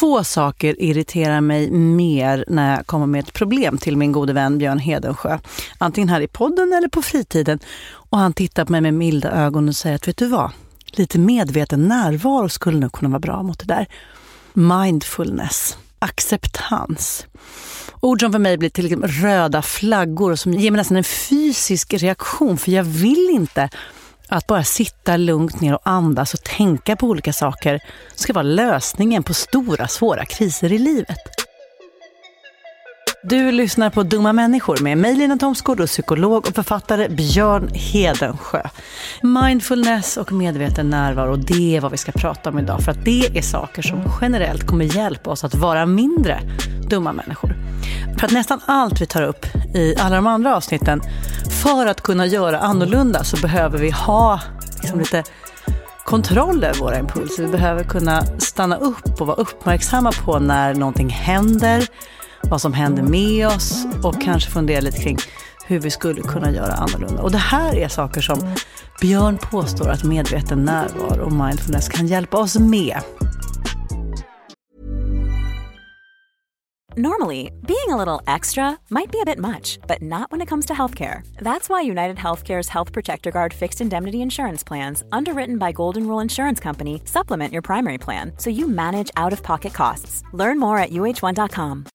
Få saker irriterar mig mer när jag kommer med ett problem till min gode vän Björn Hedensjö. Antingen här i podden eller på fritiden. Och han tittar på mig med milda ögon och säger att vet du vad? Lite medveten närvaro skulle nog kunna vara bra mot det där. Mindfulness, acceptans. Ord som för mig blir till röda flaggor och som ger mig nästan en fysisk reaktion. För jag vill inte att bara sitta lugnt ner och andas och tänka på olika saker ska vara lösningen på stora svåra kriser i livet. Du lyssnar på Dumma människor med mig Lina Thomsgård och psykolog och författare Björn Hedensjö. Mindfulness och medveten närvaro, det är vad vi ska prata om idag. För att det är saker som generellt kommer hjälpa oss att vara mindre dumma människor. För att nästan allt vi tar upp i alla de andra avsnitten, för att kunna göra annorlunda så behöver vi ha liksom lite kontroll över våra impulser. Vi behöver kunna stanna upp och vara uppmärksamma på när någonting händer, vad som händer med oss och kanske fundera lite kring hur vi skulle kunna göra annorlunda. Och det här är saker som Björn påstår att medveten närvaro och mindfulness kan hjälpa oss med. Normally, being a little extra might be a bit much, but not when it comes to healthcare. That's why United Healthcare's Health Protector Guard fixed indemnity insurance plans, underwritten by Golden Rule Insurance Company, supplement your primary plan so you manage out of pocket costs. Learn more at uh1.com.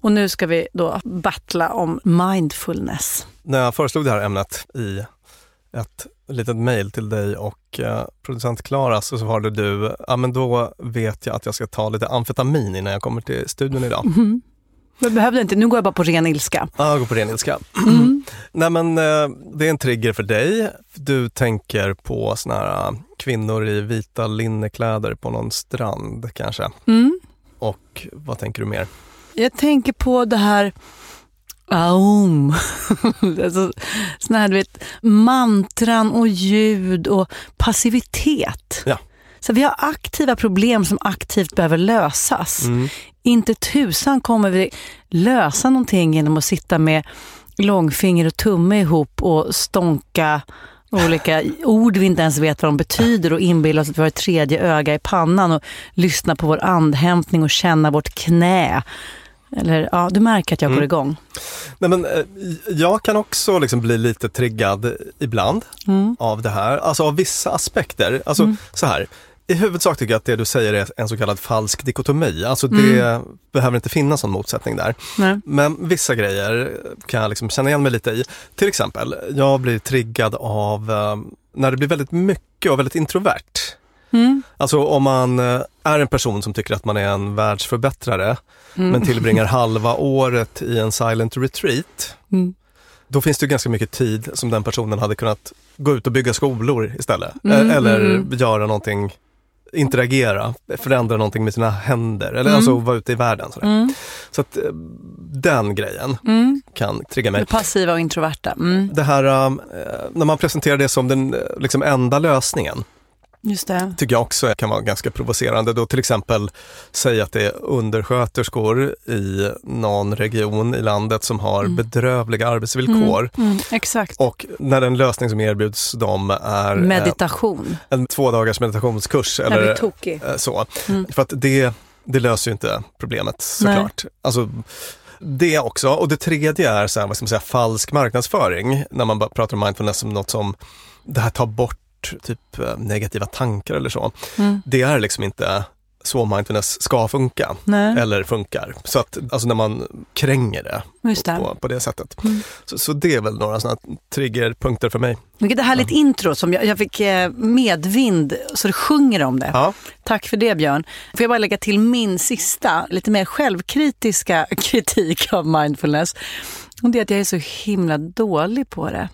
Och nu ska vi då battla om mindfulness. När jag föreslog det här ämnet i ett litet mejl till dig och eh, producent Klara så svarade du, ja men då vet jag att jag ska ta lite amfetamin innan jag kommer till studion idag. Mm. Jag behövde inte, nu går jag bara på ren ilska. Ja, jag går på ren ilska. Mm. Nej men eh, det är en trigger för dig. Du tänker på såna här eh, kvinnor i vita linnekläder på någon strand kanske. Mm. Och vad tänker du mer? Jag tänker på det här Aum. alltså, här du vet, mantran och ljud och passivitet. Ja. Så vi har aktiva problem som aktivt behöver lösas. Mm. Inte tusan kommer vi lösa någonting genom att sitta med långfinger och tumme ihop och stånka olika ord vi inte ens vet vad de betyder och inbilla oss att vi har ett tredje öga i pannan och lyssna på vår andhämtning och känna vårt knä eller ja, du märker att jag går mm. igång. Nej, men, eh, jag kan också liksom bli lite triggad ibland mm. av det här, alltså av vissa aspekter. Alltså mm. så här, i huvudsak tycker jag att det du säger är en så kallad falsk dikotomi. Alltså det mm. behöver inte finnas någon motsättning där. Nej. Men vissa grejer kan jag liksom känna igen mig lite i. Till exempel, jag blir triggad av eh, när det blir väldigt mycket och väldigt introvert. Mm. Alltså om man eh, är en person som tycker att man är en världsförbättrare mm. men tillbringar halva året i en silent retreat. Mm. Då finns det ganska mycket tid som den personen hade kunnat gå ut och bygga skolor istället. Mm, eller mm. göra någonting, interagera, förändra någonting med sina händer. Eller mm. alltså vara ute i världen. Mm. Så att eh, den grejen kan trigga mig. Det passiva och introverta. Det här äh, när man presenterar det som den liksom enda lösningen. Just det. tycker jag också kan vara ganska provocerande. Då till exempel säga att det är undersköterskor i någon region i landet som har mm. bedrövliga arbetsvillkor. Mm. Mm. Exakt. Och när den lösning som erbjuds dem är eh, meditation. en två dagars meditationskurs. Eller eh, så. Mm. För att det, det löser ju inte problemet såklart. Nej. Alltså, det också. Och det tredje är så här, vad ska man säga, falsk marknadsföring. När man pratar om mindfulness som något som det här tar bort typ eh, negativa tankar eller så. Mm. Det är liksom inte så mindfulness ska funka Nej. eller funkar. Så att alltså när man kränger det, det. På, på, det sättet. Mm. Så, så, det är väl några sådana triggerpunkter för mig. Vilket härligt ja. intro som jag, jag, fick eh, medvind så det sjunger om det. Ja. Tack för det Björn. Får jag bara lägga till min sista, lite mer självkritiska kritik av mindfulness. Och det är att jag är så himla dålig på det.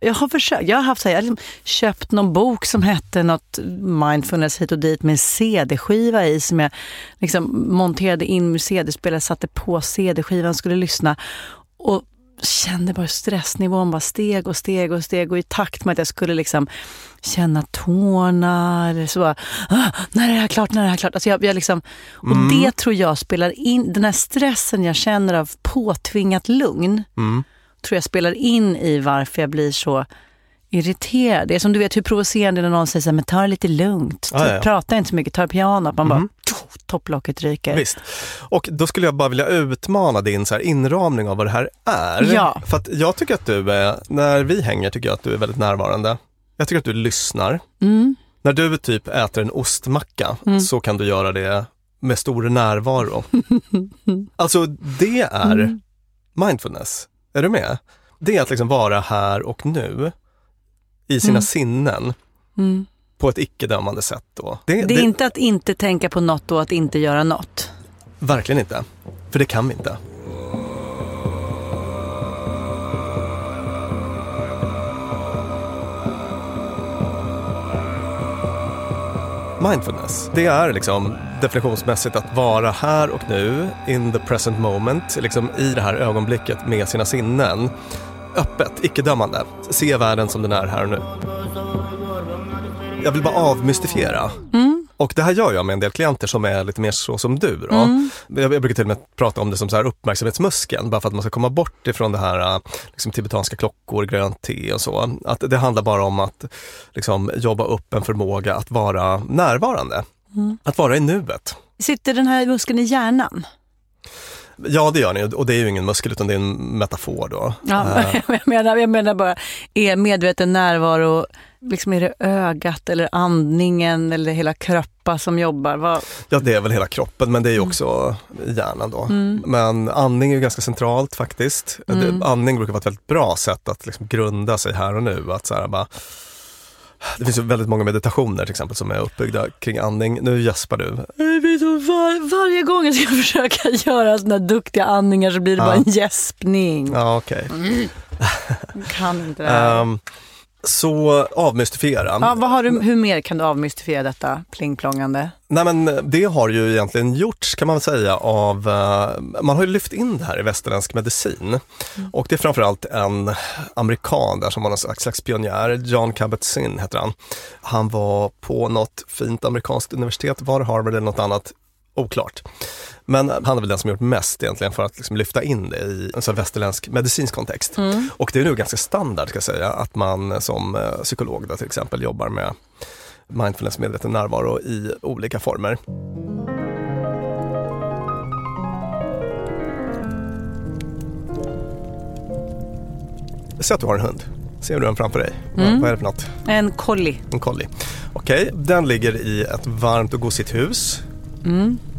Jag har försökt. Jag har haft så här, jag har liksom köpt någon bok som hette något mindfulness hit och dit med en CD-skiva i som jag liksom monterade in med CD-spelare, satte på CD-skivan, skulle lyssna och kände bara stressnivån bara steg och steg och steg och i takt med att jag skulle liksom känna tårna eller så. Ah, när är det här klart? När är det här klart? Alltså jag, jag liksom, och mm. det tror jag spelar in, den här stressen jag känner av påtvingat lugn. Mm tror jag spelar in i varför jag blir så irriterad. Det är som du vet hur provocerande när någon säger så här, men ta det lite lugnt. Ah, ja. Prata inte så mycket, ta pianot. Man mm. bara, tjoff, topplocket ryker. Visst. Och då skulle jag bara vilja utmana din så här inramning av vad det här är. Ja. För att jag tycker att du är, när vi hänger tycker jag att du är väldigt närvarande. Jag tycker att du lyssnar. Mm. När du typ äter en ostmacka mm. så kan du göra det med stor närvaro. alltså det är mm. mindfulness. Är du med? Det är att liksom vara här och nu i sina mm. sinnen mm. på ett icke-dömande sätt. Då. Det, det är det, inte att inte tänka på något och att inte göra något. Verkligen inte. För det kan vi inte. Mindfulness, det är liksom definitionsmässigt att vara här och nu, in the present moment, liksom i det här ögonblicket med sina sinnen. Öppet, icke-dömande. Se världen som den är här och nu. Jag vill bara avmystifiera. Mm. Och det här gör jag med en del klienter som är lite mer så som du. Då. Mm. Jag, jag brukar till och med prata om det som så här uppmärksamhetsmuskeln, bara för att man ska komma bort ifrån det här liksom, tibetanska klockor, grönt te och så. Att det handlar bara om att liksom, jobba upp en förmåga att vara närvarande. Mm. Att vara i nuet. Sitter den här muskeln i hjärnan? Ja, det gör ni och det är ju ingen muskel utan det är en metafor då. Ja, Eh, jag, menar, jag menar bara, är medveten närvaro, liksom är det ögat eller andningen eller hela kroppen som jobbar? Vad, Ja, det är väl hela kroppen, men det är ju också hjärnan då. Mm. Men andning är ganska centralt faktiskt. Mm. Andning brukar vara ett väldigt bra sätt att liksom grunda sig här och nu. Att så här bara, det finns ju väldigt många meditationer till exempel som är uppbyggda kring andning. Nu gäspar du. Var, varje gång jag ska försöka göra såna duktiga andningar så blir det Ja. bara en gäspning. Ja, okej. Jag kan inte det här. Ehm, så avmystifiera. ja, vad har du, hur mer kan du avmystifiera detta plingplongande? Nej men det har ju egentligen gjorts kan man väl säga av, eh, man har ju lyft in det här i västerländsk medicin. Och det är framförallt en amerikan där som var någon slags, slags pionjär, John Kabat-Zinn heter han. Han var på något fint amerikanskt universitet, var det Harvard eller något annat, oklart. Men han är väl den som gjort mest egentligen för att liksom lyfta in det i en sån västerländsk medicinsk kontext. Och det är nu ganska standard ska jag säga, att man som eh, psykolog då, till exempel jobbar med mindfulness, medveten närvaro i olika former. Säg att du har en hund. Ser du den framför dig? Vad- Vad är det för något? En collie. En collie. Okej, den ligger i ett varmt och gosigt hus.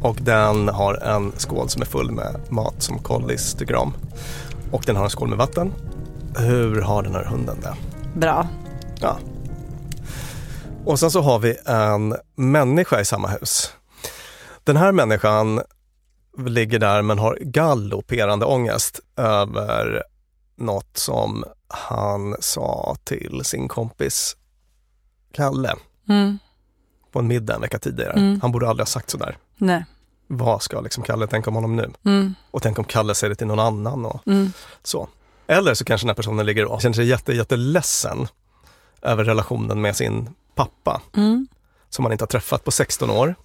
Och den har en skål som är full med mat som collies tycker om. Och den har en skål med vatten. Hur har den här hunden det? Bra. Ja. Och sen så har vi en människa i samma hus. Den här människan ligger där men har galopperande ångest över något som han sa till sin kompis Kalle Mm. På en middag en vecka tidigare. Mm. Han borde aldrig ha sagt sådär. Nej. Vad ska liksom Kalle tänka om honom nu? Mm. Och tänk om Kalle säger det till någon annan och Mm. så. Eller så kanske den här personen ligger och känner sig jätte, jätteledsen över relationen med sin pappa Mm. som man inte har träffat på 16 år.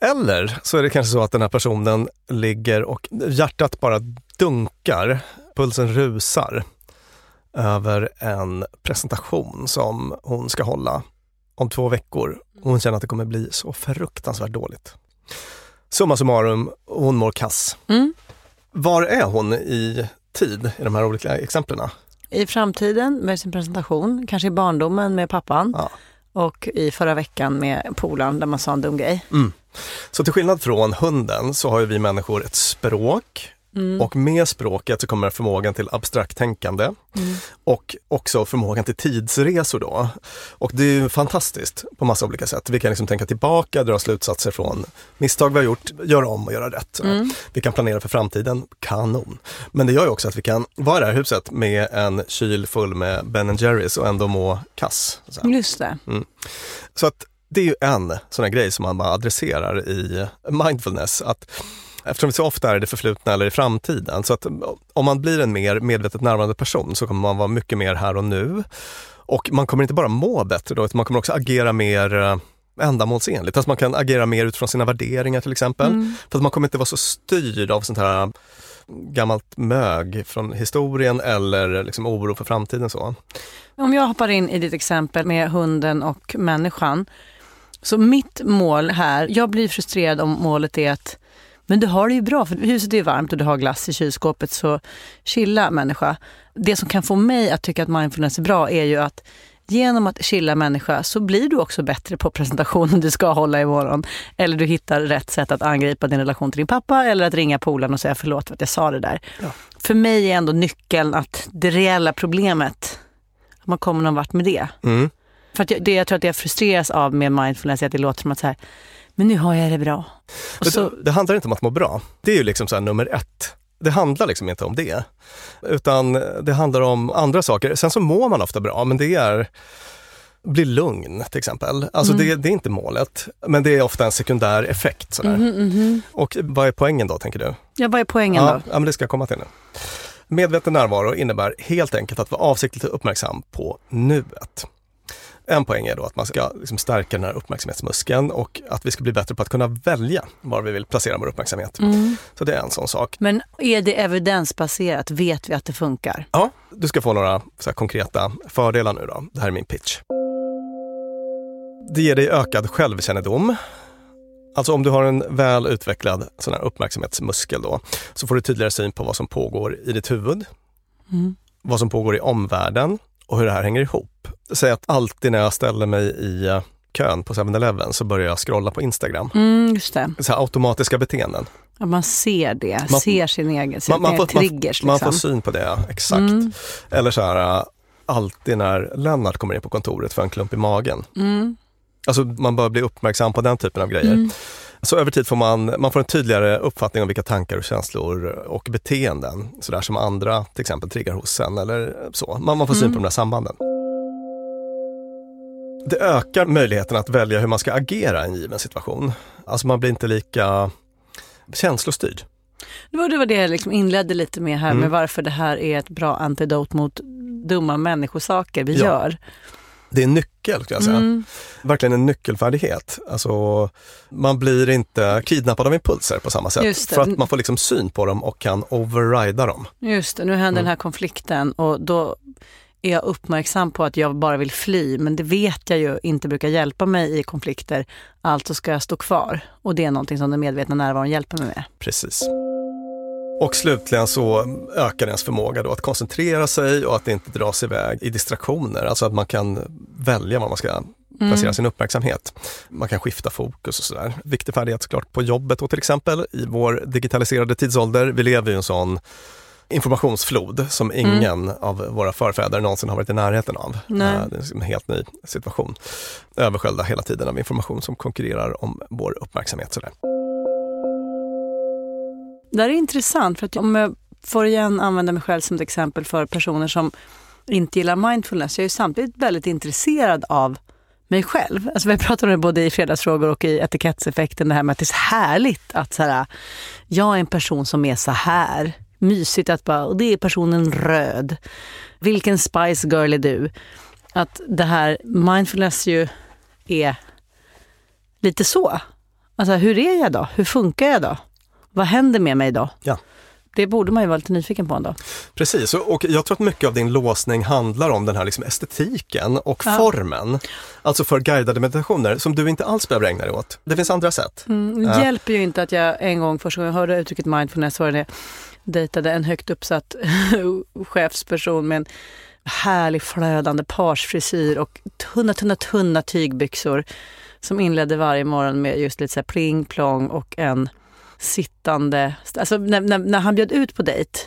Eller så är det kanske så att den här personen ligger och hjärtat bara dunkar, pulsen rusar över en presentation som hon ska hålla om två veckor. Hon känner att det kommer bli så fruktansvärt dåligt. Summa summarum, hon mår kass. Mm. Var är hon i tid i de här olika exemplen? I framtiden med sin presentation, kanske i barndomen med pappan Ja. och i förra veckan med polaren där man sa en dum grej. Så till skillnad från hunden så har ju vi människor ett språk och med språket så kommer förmågan till abstrakt tänkande och också förmågan till tidsresor då. Och det är ju fantastiskt på massa olika sätt. Vi kan liksom tänka tillbaka, dra slutsatser från misstag vi har gjort, göra om och göra rätt. Vi kan planera för framtiden, kanon. Men det gör ju också att vi kan vara i det här huset med en kyl full med Ben Jerrys och ändå må kass. Så. Just det. Så att det är ju en sån här grej som man bara adresserar i mindfulness. Att eftersom vi så ofta är i det förflutna eller i framtiden, så att om man blir en mer medvetet närvarande person så kommer man vara mycket mer här och nu. Och man kommer inte bara må bättre då, utan man kommer också agera mer eh, ändamålsenligt. Alltså man kan agera mer utifrån sina värderingar till exempel. För att man kommer inte vara så styrd av sånt här gammalt mög från historien eller liksom oro för framtiden. så. Om jag hoppar in i ditt exempel med hunden och människan. Så mitt mål här, jag blir frustrerad om målet är att men du har det ju bra för huset är varmt och du har glass i kylskåpet så chilla människa. Det som kan få mig att tycka att mindfulness är bra är ju att genom att chilla människa så blir du också bättre på presentationen du ska hålla imorgon. Eller du hittar rätt sätt att angripa din relation till din pappa eller att ringa polaren och säga förlåt för att jag sa det där. För mig är ändå nyckeln att det reella problemet, att man kommer någon vart med det. Mm. För att jag, det jag tror att jag frustreras av med mindfulness är att det låter som att så här, men nu har jag det bra. Så, det handlar inte om att må bra. Det är ju liksom så här nummer ett. Det handlar liksom inte om det. Utan det handlar om andra saker. Sen så mår man ofta bra, men det är bli lugn till exempel. Alltså det, det är inte målet, men det är ofta en sekundär effekt. Sådär. Och vad är poängen då, tänker du? ja, vad är poängen Ja, då? ja, men det ska jag komma till nu. Medveten närvaro innebär helt enkelt att vara avsiktligt uppmärksam på nuet. En poäng är då att man ska liksom stärka den här uppmärksamhetsmuskeln och att vi ska bli bättre på att kunna välja var vi vill placera vår uppmärksamhet. Mm. Så det är en sån sak. Men är det evidensbaserat? Vet vi att det funkar? Ja, du ska få några konkreta fördelar nu då. Det här är min pitch. Det ger dig ökad självkännedom. Alltså om du har en väl utvecklad sån här uppmärksamhetsmuskel då, så får du tydligare syn på vad som pågår i ditt huvud, Mm. vad som pågår i omvärlden och hur det här hänger ihop. Säg att alltid när jag ställer mig i eh, kön på 7-Eleven så börjar jag scrolla på Instagram. Mm, just det. Så automatiska beteenden. Ja, man ser det, Man- ser sin egen, Man, man, får, man, triggers. man liksom. får syn på det, exakt. Mm. Eller så här, äh, alltid när Lennart kommer in på kontoret för en klump i magen. Mm. Alltså man bör bli uppmärksam på den typen av grejer. Mm. Så över tid får man, man får en tydligare uppfattning om vilka tankar och känslor och beteenden, sådär som andra till exempel triggar hos en eller så. Man, man får syn Mm. på de där sambanden. Det ökar möjligheten att välja hur man ska agera i en given situation. Alltså man blir inte lika känslostyrd. Det var det, var det jag liksom inledde lite med här, Mm. med varför det här är ett bra antidot mot dumma människosaker vi Ja. gör. Det är en nyckel, skulle jag säga. Mm. Verkligen en nyckelfärdighet. Alltså, man blir inte kidnappad av impulser på samma sätt. För att man får liksom syn på dem och kan overrida dem. Just det, nu händer Mm. den här konflikten och då är jag uppmärksam på att jag bara vill fly, men det vet jag ju inte brukar hjälpa mig i konflikter. Alltså ska jag stå kvar och det är någonting som den medvetna närvaron hjälper mig med. Precis. Och slutligen så ökar ens förmåga då att koncentrera sig och att inte dras iväg i distraktioner. Alltså att man kan välja var man ska placera Mm. sin uppmärksamhet. Man kan skifta fokus och sådär. Viktig färdighet såklart på jobbet och till exempel i vår digitaliserade tidsålder. Vi lever i en sån informationsflod som ingen av våra förfäder någonsin har varit i närheten av. Nej. Eh, Det är en helt ny situation. Översköljda hela tiden av information som konkurrerar om vår uppmärksamhet. Sådär. Det här är intressant för att om jag får igen använda mig själv som ett exempel för personer som inte gillar mindfulness. Jag är ju samtidigt väldigt intresserad av mig själv. Alltså vi har pratat om det både i fredagsfrågor och i etikettseffekten, det här med att det är så härligt att så här, jag är en person som är så här. Mysigt att bara, och det är personen röd. Vilken spice girl är du? Att det här mindfulness ju är lite så. Alltså hur är jag då? Hur funkar jag då? Vad händer med mig då? Ja. Det borde man ju vara lite nyfiken på ändå. Precis, och jag tror att mycket av din låsning handlar om den här liksom estetiken och Ja. formen. Alltså för guidade meditationer som du inte alls behöver ägna dig åt. Det finns andra sätt. Mm, det Ja. hjälper ju inte att jag en gång, första gången jag hörde uttrycket mindfulness, var det dejtade en högt uppsatt chefsperson med en härlig flödande parsfrisyr och tunna, tunna, tunna tygbyxor som inledde varje morgon med just lite så här pling plong och en sittande... Alltså när, när, när han bjöd ut på dejt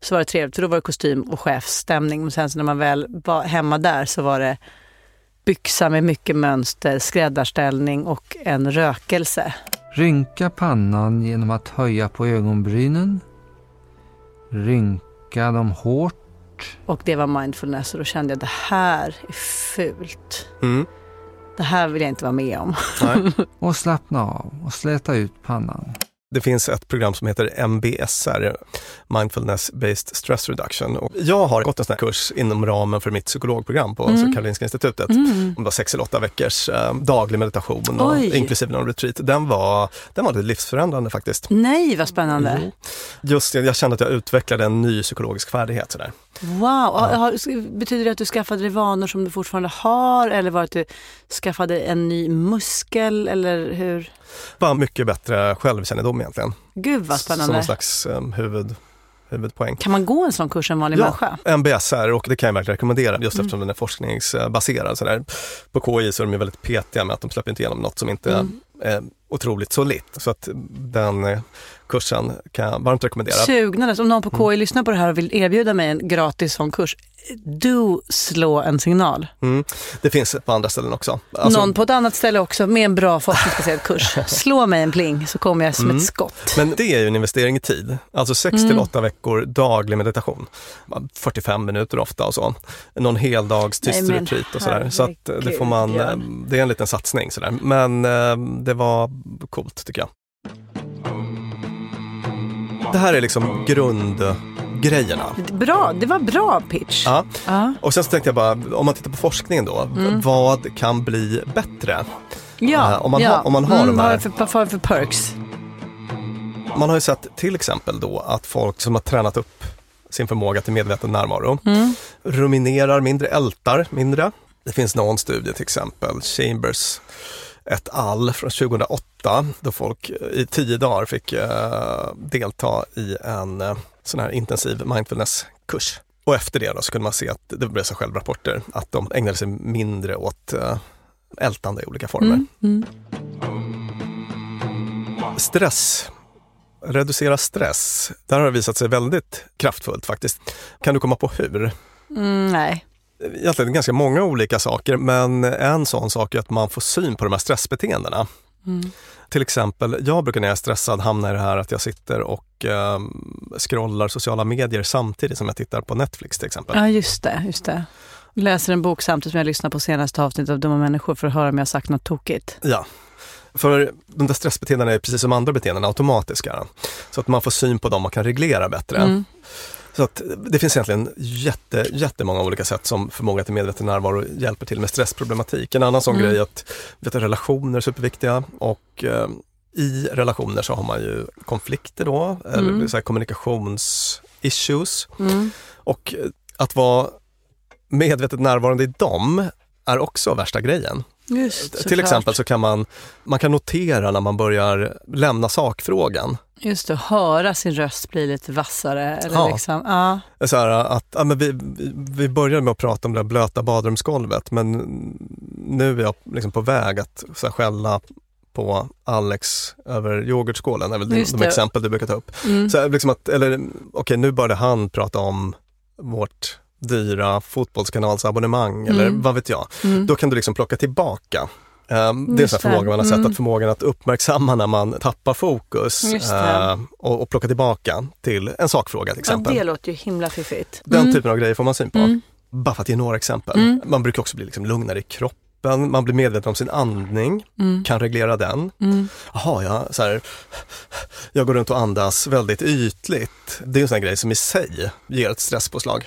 så var det trevligt, för då var det kostym och chefsstämning. Men sen så när man väl var hemma där så var det byxa med mycket mönster, skräddarställning och en rökelse. Rynka pannan genom att höja på ögonbrynen. Rynka dem hårt. Och det var mindfulness och då kände jag det här är fult. Mm. Det här vill jag inte vara med om. Nej. Och slappna av och släta ut pannan. Det finns ett program som heter MBSR, Mindfulness Based Stress Reduction. Och jag har gått en sån här kurs inom ramen för mitt psykologprogram på Mm. alltså Karolinska institutet. Mm. Det var sex eller åtta veckors eh, daglig meditation, och, Oj. inklusive någon retreat. Den var, den var lite livsförändrande faktiskt. Nej, vad spännande. Jo. Just det, jag kände att jag utvecklade en ny psykologisk färdighet. Sådär. Wow. Har, betyder det att du skaffade dig vanor som du fortfarande har eller var det att du skaffade en ny muskel eller hur? Bara mycket bättre självkännedom egentligen. Gud vad Som spännande. någon slags um, huvud, huvudpoäng. Kan man gå en sån kurs en vanlig människa? MBSR och det kan jag verkligen rekommendera just Mm. eftersom den är forskningsbaserad. Sådär. På KI så är de ju väldigt petiga med att de släpper inte igenom något som inte Mm. är otroligt solitt. Så att den eh, kursen kan jag varmt rekommendera. Sugnades. Om någon på Mm. KI lyssnar på det här och vill erbjuda mig en gratis sån kurs, do slå en signal. Mm. Det finns på andra ställen också. Alltså, någon på ett annat ställe också med en bra forskningsbaserad kurs. Slå mig en pling så kommer jag som Mm. ett skott. Men det är ju en investering i tid. Alltså 6 Mm. till 8 veckor daglig meditation. 45 minuter ofta och så. Någon heldags tyst retreat och sådär. Så att eh, det får man, eh, det är en liten satsning sådär. Men eh, det var coolt tycker jag. Det här är liksom grund, grejerna. Bra, det var bra pitch. Ja. Ja. Och sen så tänkte jag bara, om man tittar på forskningen då, Mm. vad kan bli bättre? Ja, Eh, om man ja. har- om man har mm, de här- är för, vad har vi för perks? Man har ju sett till exempel då att folk som har tränat upp sin förmåga till medveten närvaro Mm. ruminerar mindre, ältar mindre. Det finns någon studie till exempel, Chambers ett al från 2008 då folk i tio dagar fick eh, delta i en eh, sån här intensiv mindfulnesskurs. Och efter det då så kunde man se att det blev så självrapporter att de ägnade sig mindre åt eh, ältande i olika former. Mm. Stress. Reducera stress. Där har det visat sig väldigt kraftfullt faktiskt. Kan du komma på hur? Mm, nej. Egentligen ganska många olika saker, men en sån sak är att man får syn på de här stressbeteendena. Mm. Till exempel, jag brukar när jag är stressad hamna i det här att jag sitter och eh, scrollar sociala medier samtidigt som jag tittar på Netflix till exempel. Ja, just det. Just det. Läser en bok samtidigt som jag lyssnar på senaste avsnittet av Dumma människor för att höra om jag sagt något tokigt. Ja. För de där stressbeteendena är precis som andra beteenden automatiska. Så att man får syn på dem och kan reglera bättre. Mm. Så att det finns egentligen jätte, jättemånga olika sätt som förmåga till medveten närvaro hjälper till med stressproblematik. En annan sån Mm. grej är att vet, du, relationer är superviktiga och eh, i relationer så har man ju konflikter då, eller Mm. så här, kommunikationsissues. Mm. Och att vara medvetet närvarande i dem är också värsta grejen. Just, Till såklart. exempel så kan man, man kan notera när man börjar lämna sakfrågan. Just det, höra sin röst bli lite vassare. Eller Ja. liksom, ja. Så här att ja, men vi, vi- började med att prata om det blöta badrumsgolvet men nu är jag liksom på väg att så här, skälla på Alex över yoghurtskålen, är väl de, de det. exempel du brukar ta upp. Mm. Så här, liksom att, eller okej nu började han prata om vårt dyra fotbollskanalsabonnemang eller Mm. vad vet jag. Mm. Då kan du liksom plocka tillbaka. Um, det är en förmåga man har sett, Mm. att förmågan att uppmärksamma när man tappar fokus eh, och, och plocka tillbaka till en sakfråga till Ja, exempel. det låter ju himla fiffigt. Den Mm. typen av grejer får man syn på. Mm. Bara för att ge några exempel. Mm. Man brukar också bli liksom lugnare i kroppen, man blir medveten om sin andning, kan reglera den. Jaha, jag, så här, jag går runt och andas väldigt ytligt. Det är en sån grej som i sig ger ett stresspåslag.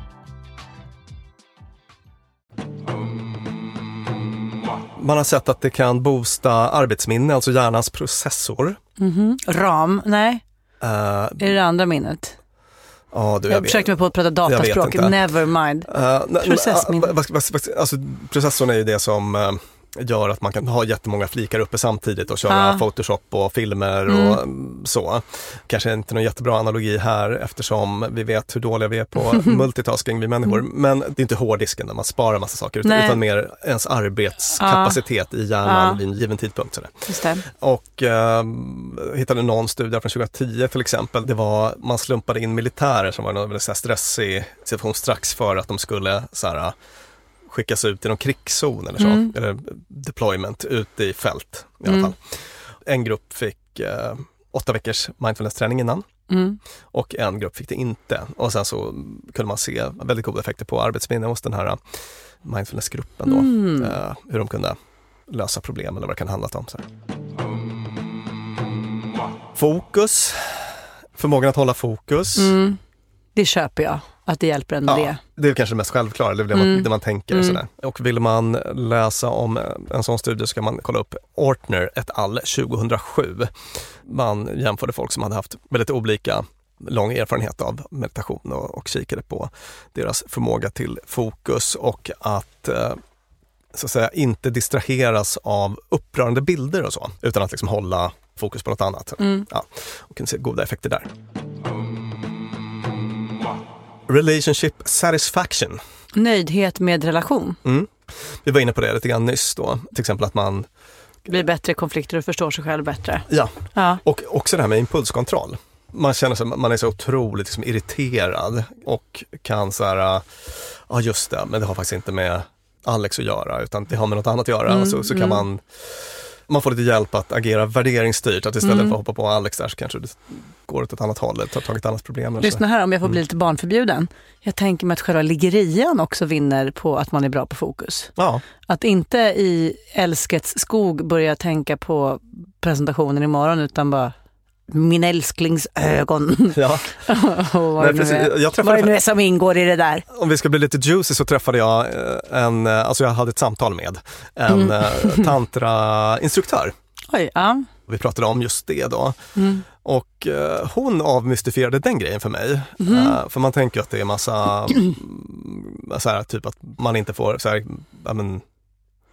Man har sett att det kan boosta arbetsminne, alltså hjärnans processor. Ram? Nej, Eh, är det det andra minnet? ja, du, Jag, jag försökte mig på att prata dataspråk. Never mind. Nej, Processminne. alltså, processorn är ju det som gör att man kan ha jättemånga flikar uppe samtidigt och köra Ah. Mm. Photoshop och filmer och mm, så. Kanske inte någon jättebra analogi här eftersom vi vet hur dåliga vi är på multitasking vi människor. Men det är inte hårddisken där man sparar massa saker utan, Mm. Utan mer ens arbetskapacitet i hjärnan Ah. vid en given tidpunkt. Och eh, hittade någon studie från 2010 till exempel. Det var, man slumpade in militärer som var i en väldigt stressig situation strax före att de skulle så här, skickas ut i någon krigszon eller så. Eller deployment ute i fält i alla fall. En grupp fick eh, åtta veckors mindfulness-träning innan. Mm. Och en grupp fick det inte. Och sen så kunde man se väldigt goda effekter på arbetsminne hos den här mindfulness-gruppen då. Mm. Eh, hur de kunde lösa problem eller vad det kan handla om. Så här. Fokus, förmågan att hålla fokus. Mm. Det köper jag, att det hjälper en med Ja, det. det är kanske det mest självklara, det är det man, Mm. det man tänker. Och, Mm. sådär. och vill man läsa om en sån studie så kan man kolla upp Ortner et al. 2007. Man jämförde folk som hade haft väldigt olika lång erfarenhet av meditation och, och kikade på deras förmåga till fokus och att eh, så att säga inte distraheras av upprörande bilder och så, utan att liksom hålla fokus på något annat. Mm. Ja, och kunde se goda effekter där. Relationship satisfaction. Nöjdhet med relation. Mm. Vi var inne på det lite grann nyss då, till exempel att man, Blir bättre i konflikter och förstår sig själv bättre. ja, Ja. och också det här med impulskontroll. Man känner sig, man är så otroligt liksom irriterad och kan så här, ja just det, men det har faktiskt inte med Alex att göra utan det har med något annat att göra. Mm, så, så kan man man får lite hjälp att agera värderingsstyrt, att istället Mm. för att hoppa på Alex där så kanske det går åt ett annat håll, eller tar tag i ett annat problem. Lyssna här om jag får bli Mm. lite barnförbjuden. Jag tänker mig att själva liggerian också vinner på att man är bra på fokus. Ja, Att inte i älskets skog börja tänka på presentationen imorgon utan bara min älsklings ögon. ja. och vad, Nej, precis. är, Jag träffade vad det nu är som ingår i det där. Om vi ska bli lite juicy så träffade jag eh, en, eh, alltså jag hade ett samtal med en Mm. eh, tantrainstruktör. Oj, ja. Vi pratade om just det då. Mm. Och eh, hon avmystifierade den grejen för mig. Mhm. Eh, för man tänker att det är massa, mm, så här, typ att man inte får, så här, ja men,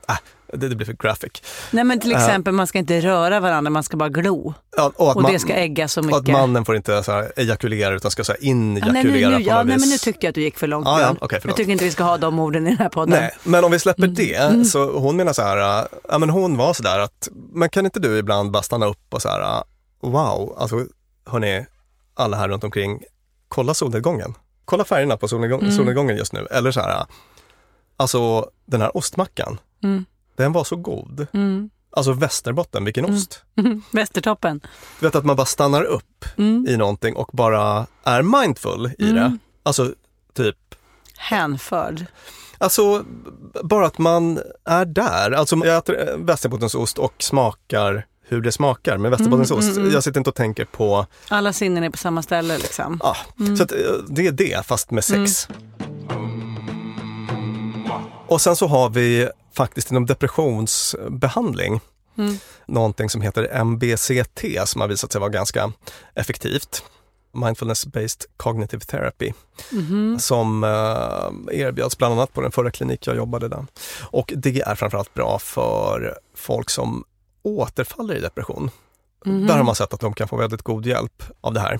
äh, det, det blir för graphic. Nej men till Eh. exempel man ska inte röra varandra, man ska bara glo. Ja, och att, Och man, det ska ägga så och mycket. att mannen får inte så här, ejakulera utan ska så här, Ja, nej, nu, inejakulera nu, på ja, något nej, men nu tyckte jag att du gick för långt Ja, ja, förlåt. Jag tycker inte vi ska ha de orden i den här podden. Nej, men om vi släpper Mm. det, så hon menar så här, ja men hon var så där att, men kan inte du ibland bara stanna upp och så här, wow, alltså hörni, alla här runt omkring, kolla solnedgången. Kolla färgerna på solnedgång, Mm. solnedgången just nu. Eller så här, alltså den här ostmackan, Mm. Den var så god. Mm. Alltså Västerbotten, vilken ost. Västertoppen. Du vet att man bara stannar upp Mm. i någonting och bara är mindful i det. Mm. Alltså typ Hänförd. Alltså, bara att man är där. Alltså, jag äter eh, västerbottensost och smakar hur det smakar med västerbottensost. Mm, mm, mm. Jag sitter inte och tänker på, Alla sinnen är på samma ställe liksom. ja, så att, eh, det är det fast med sex. Och sen så har vi faktiskt inom depressionsbehandling Mm. någonting som heter MBCT som har visat sig vara ganska effektivt. Mindfulness-based cognitive therapy Mhm. som eh, erbjöds bland annat på den förra klinik jag jobbade där. Och det är framförallt bra för folk som återfaller i depression. Mhm. Där har man sett att de kan få väldigt god hjälp av det här.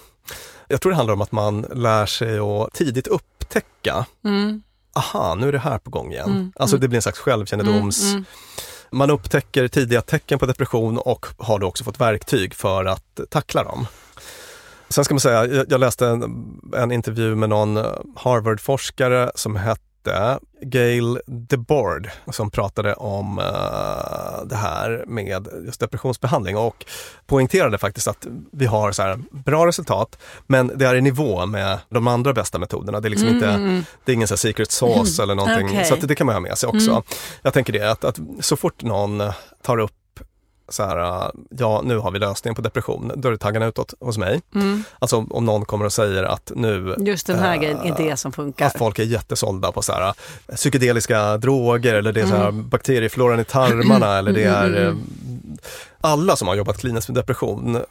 Jag tror det handlar om att man lär sig att tidigt upptäcka, Mm. Aha, nu är det här på gång igen. Mm, Alltså mm. det blir en slags självkännedoms... Mm, mm. Man upptäcker tidiga tecken på depression och har då också fått verktyg för att tackla dem. Sen ska man säga, jag, läste en, en intervju med någon eh, Harvard-forskare som hette Gail DeBord som pratade om eh, det här med just depressionsbehandling och poängterade faktiskt att vi har så här bra resultat men det är i nivå med de andra bästa metoderna. Det är liksom Mm, inte, mm, mm. det är ingen så secret sauce eller någonting. Okej. Så det kan man ha med sig också. Mm. Jag tänker det att, att så fort någon tar upp så här, äh, ja nu har vi lösningen på depression, då är det taggarna utåt hos mig. Mm. Alltså om någon kommer och säger att nu Just den här eh, grejen är det som funkar. att folk är jättesålda på så här, äh, psykedeliska droger eller det är så här, bakteriefloran i tarmarna eller det Mm, är mm, mm. alla som har jobbat kliniskt med depression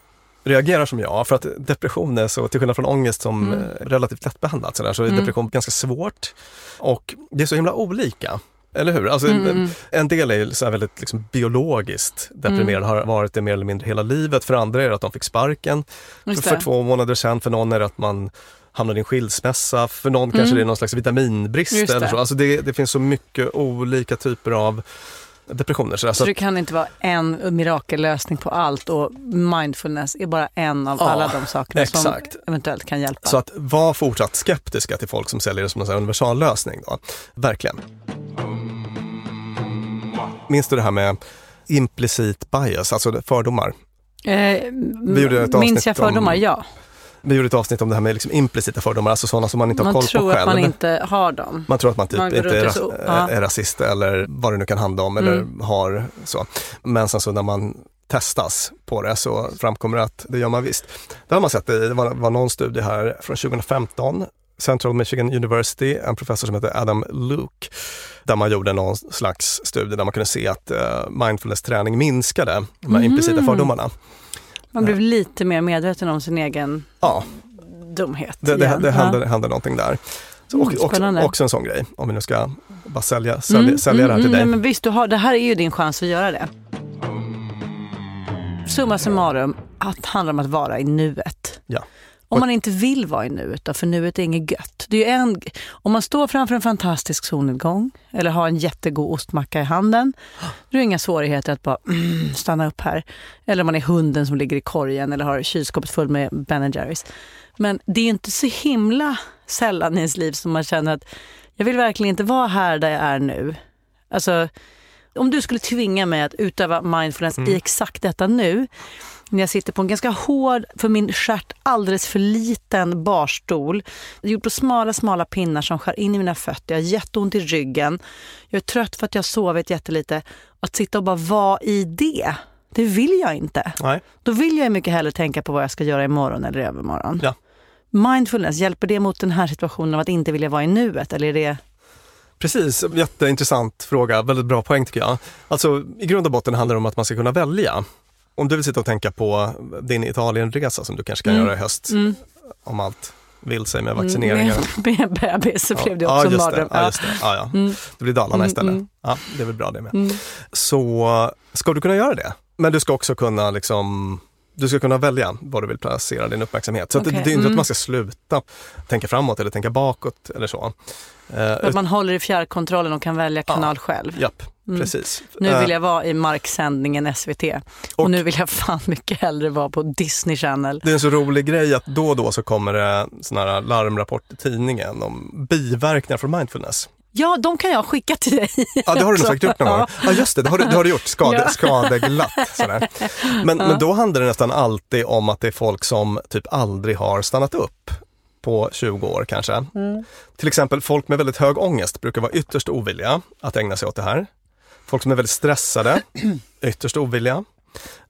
reagerar som jag för att depression är så, till skillnad från ångest som Mm. relativt lättbehandlat så, där, så är Mm. depression ganska svårt och det är så himla olika. Eller hur? Alltså, Mm, mm. En del är så väldigt liksom biologiskt deprimerade, har varit det mer eller mindre hela livet. För andra är det att de fick sparken Just för, för två månader sedan. För någon är det att man hamnade i en skilsmässa. För någon kanske det är någon slags vitaminbrist Mm. Eller så. Alltså det, det finns så mycket olika typer av depressioner. Så, så det kan inte vara en mirakellösning på allt och mindfulness är bara en av Ja, alla de sakerna exakt. som eventuellt kan hjälpa. så att var fortsatt skeptiska till folk som säljer det som en universallösning. Då. Verkligen. Minns du det här med implicit bias, alltså fördomar? eh, gjorde ett minns jag fördomar? om- Ja. Vi gjorde ett avsnitt om det här med liksom implicita fördomar, alltså sådana som man inte har Man koll på tror själv. att man inte har dem. Man tror att man typ Man inte är, ras- så- ja. är rasist eller vad det nu kan handla om eller Mm. har så. Men sen så när man testas på det så framkommer det att det gör man visst. Det har man sett, det var, var någon studie här från 2015 Central Michigan University, en professor som heter Adam Luke, där man gjorde någon slags studie där man kunde se att uh, mindfulness-träning minskade de här Mhm. implicita fördomarna. Man blev lite mer medveten om sin egen Ja, dumhet. Det, det, det Ja. händer, händer någonting där. Så, och, Mm, också, också en sån grej, om vi nu ska bara sälja, sälja, sälja det här till mm, dig. nej, men visst, du har, det här är ju din chans att göra det. Summa summarum, att handlar om att vara i nuet. Ja. Om man inte vill vara i nuet då, för nuet är inget gött. Det är en, om man står framför en fantastisk solnedgång eller har en jättegod ostmacka i handen, då är det inga svårigheter att bara mm, stanna upp här. Eller om man är hunden som ligger i korgen eller har kylskåpet fullt med Ben Jerrys. Men det är inte så himla sällan i ens liv som man känner att jag vill verkligen inte vara här där jag är nu. Alltså, om du skulle tvinga mig att utöva mindfulness i exakt detta nu, när jag sitter på en ganska hård, för min stjärt alldeles för liten barstol, gjord på smala, smala pinnar som skär in i mina fötter. Jag har jätteont i ryggen. Jag är trött för att jag har sovit jättelite. Att sitta och bara vara i det, det vill jag inte. Nej. Då vill jag mycket hellre tänka på vad jag ska göra imorgon eller övermorgon. Ja. Mindfulness, hjälper det mot den här situationen av att inte vilja vara i nuet? Eller är det... Precis, jätteintressant fråga, väldigt bra poäng tycker jag. Alltså i grund och botten handlar det om att man ska kunna välja. Om du vill sitta och tänka på din Italienresa som du kanske kan Mm. göra i höst, om allt vill sig med vaccineringar. Med, med bebis så blev det ja, också en det. mardröm. Ja, just det. Ja, ja. Det blir Dalarna Mm, istället. mm. Ja, det är väl bra det med. Mm. Så ska du kunna göra det. Men du ska också kunna liksom du ska kunna välja var du vill placera din uppmärksamhet. Så att det, det är inte mm. att man ska sluta tänka framåt eller tänka bakåt eller så. Eh, Att man håller i fjärrkontrollen och kan välja kanal själv. Japp, Mm. precis. Nu Eh, vill jag vara i marksändningen SVT och, Och- nu vill jag fan mycket hellre vara på Disney Channel. Det är en så rolig grej att då och då så kommer det såna här larmrapporter i tidningen om biverkningar från mindfulness. Ja, de kan jag skicka till dig. Ja, det har du nog säkert gjort någon gång. Ja. Ja, just det, det har du, det har du gjort. Skade, Ja. Skadeglatt. Sådär. Men, men då handlar det nästan alltid om att det är folk som typ aldrig har stannat upp på 20 år kanske. Mm. Till exempel folk med väldigt hög ångest brukar vara ytterst ovilliga att ägna sig åt det här. Folk som är väldigt stressade, ytterst ovilliga.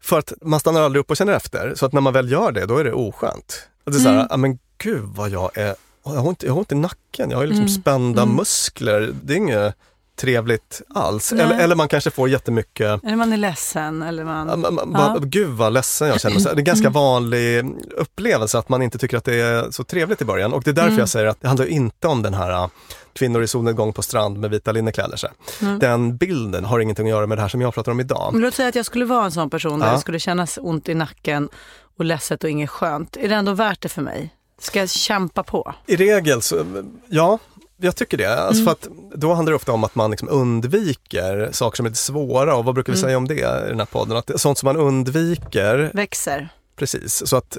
För att man stannar aldrig upp och känner efter. Så att när man väl gör det, då är det oskönt. Att det är så Mm. här, "Ah, men gud vad jag är, jag har inte, jag har inte nacken, jag har liksom Mm. spända muskler. Det är inget trevligt alls. Eller, eller man kanske får jättemycket Eller man är ledsen eller man... Man- man- Ja. Gud vad ledsen jag känner mig. Så Det är en ganska Mm. vanlig upplevelse att man inte tycker att det är så trevligt i början. Och det är därför Mm. jag säger att det handlar inte om den här äh, kvinnor i solnedgång på strand med vita linnekläder. Mm. Den bilden har ingenting att göra med det här som jag pratar om idag. Men låt säga att jag skulle vara en sån person där Ja. det skulle kännas ont i nacken och ledset och inget skönt. Är det ändå värt det för mig? Ska jag kämpa på? I regel så, ja, jag tycker det. Alltså Mm. för att då handlar det ofta om att man liksom undviker saker som är lite svåra. Och vad brukar vi Mm. säga om det i den här podden? Att sånt som man undviker Växer. Precis, så att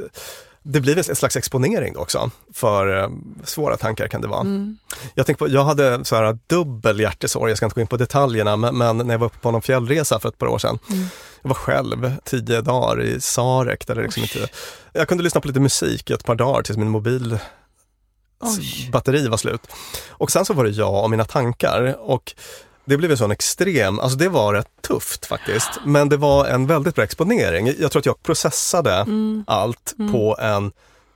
det blir en slags exponering då också för eh, svåra tankar kan det vara. Mm. Jag tänkte på, jag hade så här dubbel hjärtesorg, jag ska inte gå in på detaljerna, men, men när jag var uppe på någon fjällresa för ett par år sedan. Mm. Jag var själv tio dagar i Sarek där det liksom inte... Jag kunde lyssna på lite musik i ett par dagar tills min mobil Oj. batteri var slut. Och sen så var det jag och mina tankar och det blev en sån extrem, alltså det var rätt tufft faktiskt. Men det var en väldigt bra exponering. Jag tror att jag processade Mm. allt på en,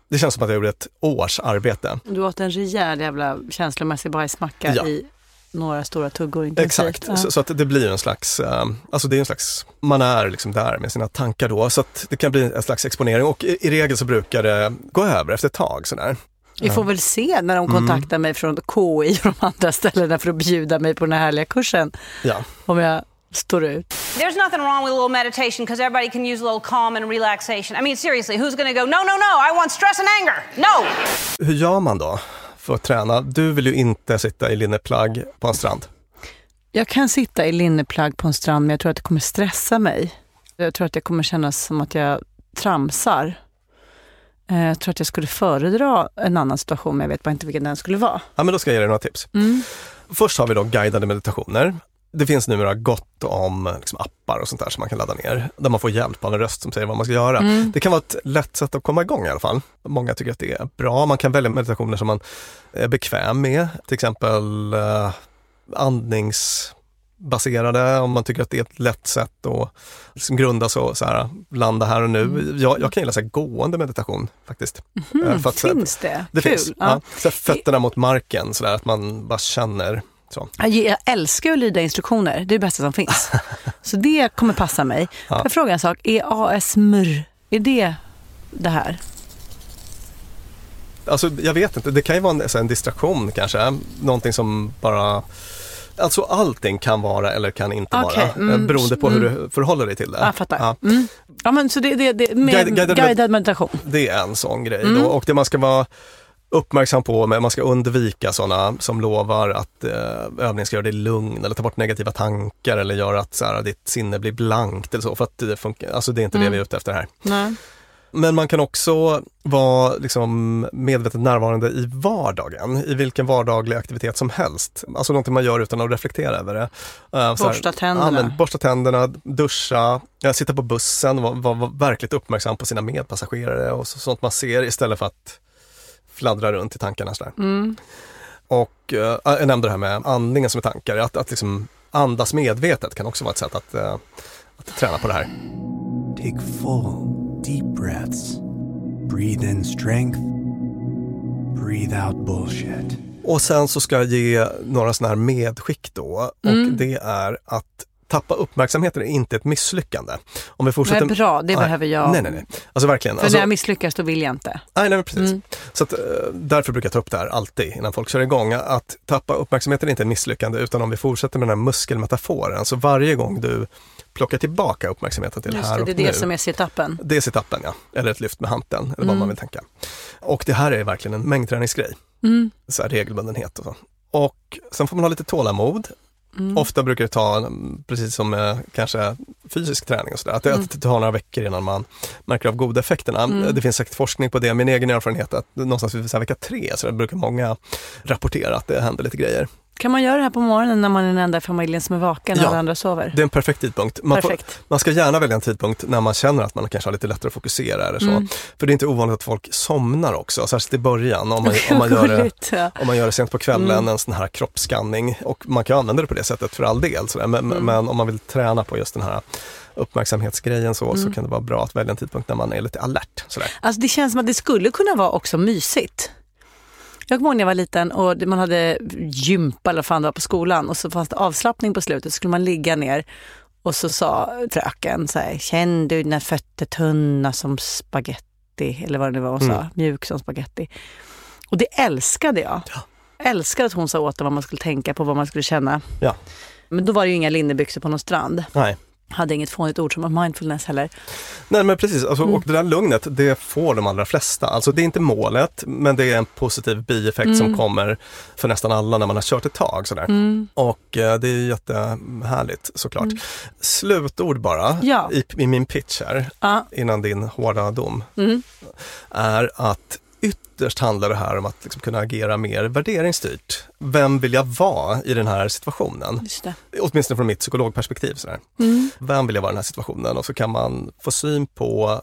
det känns som att jag gjorde ett års arbete. Du åt en rejäl jävla känslomässig bajsmacka Ja. i några stora tuggor intensivt. Exakt, Ja. så, så att det blir en slags, eh, alltså det är en slags, man är liksom där med sina tankar då, så att det kan bli en slags exponering och i, i regel så brukar det gå över efter ett tag sådär. Vi får väl se när de Mm. kontaktar mig från KI och de andra ställena för att bjuda mig på den här härliga kursen. Ja. Om jag står ut. There's nothing wrong with a little meditation because everybody can use a little calm and relaxation. I mean, seriously, who's to go, no, no, no, I want stress and anger? No! Hur gör man då för att träna? Du vill ju inte sitta i linneplagg på en strand. Jag kan sitta i linneplagg på en strand men jag tror att det kommer stressa mig. Jag tror att det kommer kännas som att jag tramsar. Eh, Jag tror att jag skulle föredra en annan situation men jag vet bara inte vilken den skulle vara. Ja, men då ska jag ge dig några tips. Mm. Först har vi då guidade meditationer. Det finns numera gott om liksom, appar och sånt där som man kan ladda ner, där man får hjälp av en röst som säger vad man ska göra. Mm. Det kan vara ett lätt sätt att komma igång i alla fall. Många tycker att det är bra. Man kan välja meditationer som man är bekväm med, till exempel eh, andningsbaserade, om man tycker att det är ett lätt sätt att liksom grunda och så här, landa här och nu. Jag, jag kan gilla så här, gående meditation faktiskt. Eh, för att så Finns det? det Kul. finns. Ja. Så här, fötterna mot marken, så där, att man bara känner så. Jag, älskar att lyda instruktioner, det är det bästa som finns. Så det kommer passa mig. Får jag fråga en sak, är ASMR, är det det här? Alltså jag vet inte, det kan ju vara en, så en distraktion kanske. Någonting som bara Alltså allting kan vara eller kan inte Okej, vara. mm, beroende på hur du förhåller dig till det. Jag fattar. Ja. Mm. Ja, men så det, det, det med Guide- guided guidad, med- meditation. Det är en sån grej Mm. Och det man ska vara uppmärksam på, men man ska undvika sådana som lovar att eh, övningen ska göra dig lugn eller ta bort negativa tankar eller göra att så här, ditt sinne blir blankt eller så. För att det funkar, alltså det är inte Mm. det vi är ute efter här. Nej. Men man kan också vara liksom medvetet närvarande i vardagen, i vilken vardaglig aktivitet som helst. Alltså någonting man gör utan att reflektera över det. Eh, så här, Borsta tänderna. Ja, men borsta tänderna, duscha, ja, sitta på bussen, vara var, var verkligt uppmärksam på sina medpassagerare och så, sånt man ser istället för att fladdra runt i tankarna. Sådär. Mm. Och eh, jag nämnde det här med andningen som är tankar, att, att liksom andas medvetet kan också vara ett sätt att, eh, att träna på det här. Take full, deep breaths. Breathe in strength. Breathe out bullshit. Och sen så ska jag ge några sådana här medskick då Mm. och det är att tappa uppmärksamheten är inte ett misslyckande. Om vi fortsätter... Nej, bra, det Nej, behöver jag. Nej, nej, nej. Alltså verkligen. För Alltså, när jag misslyckas då vill jag inte. nej, nej, precis. Mm. Så att, eh, därför brukar jag ta upp det här alltid innan folk kör igång. Att tappa uppmärksamheten är inte ett misslyckande utan om vi fortsätter med den här muskelmetaforen. Så varje gång du plockar tillbaka uppmärksamheten till Just här det, och det är det nu. som är setupen. Det är situpen ja, eller ett lyft med handen eller vad Mm. man vill tänka. Och det här är verkligen en mängdträningsgrej. Mm. Så här regelbundenhet och så. Och sen får man ha lite tålamod. Mm. Ofta brukar det ta, mm, precis som med kanske fysisk träning och sådär, att det, Mm. tar några veckor innan man märker av goda effekterna. Mm. Det finns säkert forskning på det, min egen erfarenhet är att någonstans vid så vecka tre så brukar många rapportera att det händer lite grejer. Kan man göra det här på morgonen när man är den enda i familjen som är vaken och Ja. alla andra sover? Det är en perfekt tidpunkt. Man, får, Perfekt. man ska gärna välja en tidpunkt när man känner att man kanske har lite lättare att fokusera eller så. Mm. För det är inte ovanligt att folk somnar också, särskilt i början om man, om man, gör, det, om man gör det sent på kvällen, Mm. en sån här kroppsskanning. Och man kan använda det på det sättet för all del. Sådär. Men, Mm. men om man vill träna på just den här uppmärksamhetsgrejen så, Mm. så kan det vara bra att välja en tidpunkt när man är lite alert. Sådär. Alltså det känns som att det skulle kunna vara också mysigt. Jag kommer ihåg när jag var liten och man hade gympa eller vad fan det var på skolan och så fanns det avslappning på slutet. Så skulle man ligga ner och så sa fröken så här, känn du dina fötter tunna som spaghetti eller vad det nu var hon sa, Mm. mjuk som spaghetti. Och det älskade jag. Jag älskade att hon sa åt en vad man skulle tänka på, vad man skulle känna. Ja. Men då var det ju inga linnebyxor på någon strand. Nej. Hade inget fånigt ord som mindfulness heller. Nej men precis, alltså, Mm. och det där lugnet det får de allra flesta. Alltså det är inte målet men det är en positiv bieffekt som Mm. kommer för nästan alla när man har kört ett tag. Sådär. Mm. Och eh, det är jättehärligt såklart. Mm. Slutord bara Ja. i, i min pitch här Ja. innan din hårda dom Mm. är att ytterst handlar det här om att liksom kunna agera mer värderingsstyrt. Vem vill jag vara i den här situationen? Just det. Åtminstone från mitt psykologperspektiv. Sådär. Mm. Vem vill jag vara i den här situationen? Och så kan man få syn på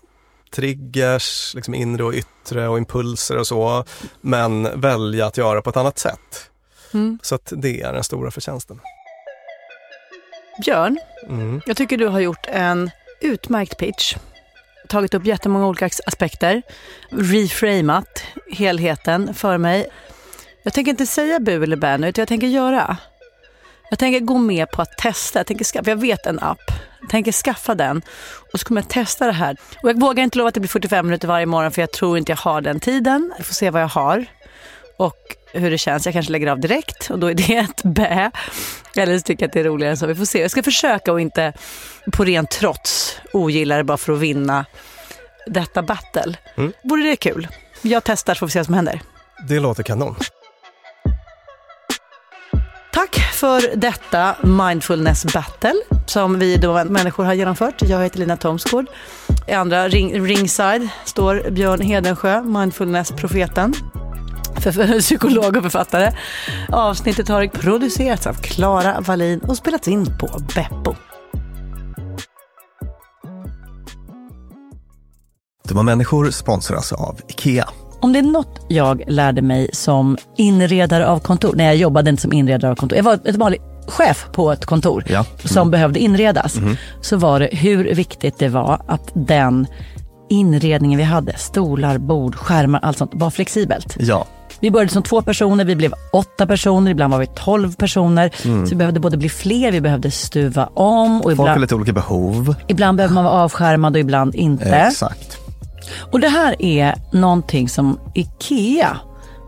triggers, liksom inre och yttre och impulser och så, men välja att göra på ett annat sätt. Mm. Så att det är den stora förtjänsten. Björn, Mm. jag tycker du har gjort en utmärkt pitch. Tagit upp jättemånga olika aspekter. Reframat helheten för mig. Jag tänker inte säga bu eller bä nu, utan jag tänker göra. Jag tänker gå med på att testa. Jag, tänker skaffa, jag vet en app. Jag tänker skaffa den och så kommer jag testa det här. Och jag vågar inte lova att det blir 45 minuter varje morgon för jag tror inte jag har den tiden. Jag får se vad jag har och hur det känns. Jag kanske lägger av direkt och då är det ett bä. Eller så tycker jag att det är roligare än så. Vi får se. Jag ska försöka och inte på ren trots ogilla det bara för att vinna detta battle. Mm. Vore det kul? Jag testar så får vi se vad som händer. Det låter kanon. Tack för detta mindfulness battle som vi då människor har genomfört. Jag heter Lina Thomsgård. I andra ring, ringside står Björn Hedensjö, mindfulness-profeten. För, psykolog och författare. Avsnittet har producerats av Klara Wallin och spelats in på Beppo. Dumma människor sponsras av IKEA. Om det är något jag lärde mig som inredare av kontor, när jag jobbade inte som inredare av kontor, jag var ett vanlig chef på ett kontor Ja. som behövde inredas, Mhm. så var det hur viktigt det var att den inredningen vi hade, stolar, bord, skärmar, allt sånt, var flexibelt. Ja. Vi började som två personer, vi blev åtta personer, ibland var vi tolv personer. Mm. Så vi behövde både bli fler, vi behövde stuva om och Folk har ibland, lite olika behov. ibland behöver man vara avskärmad och ibland inte. Exakt. Och det här är någonting som IKEA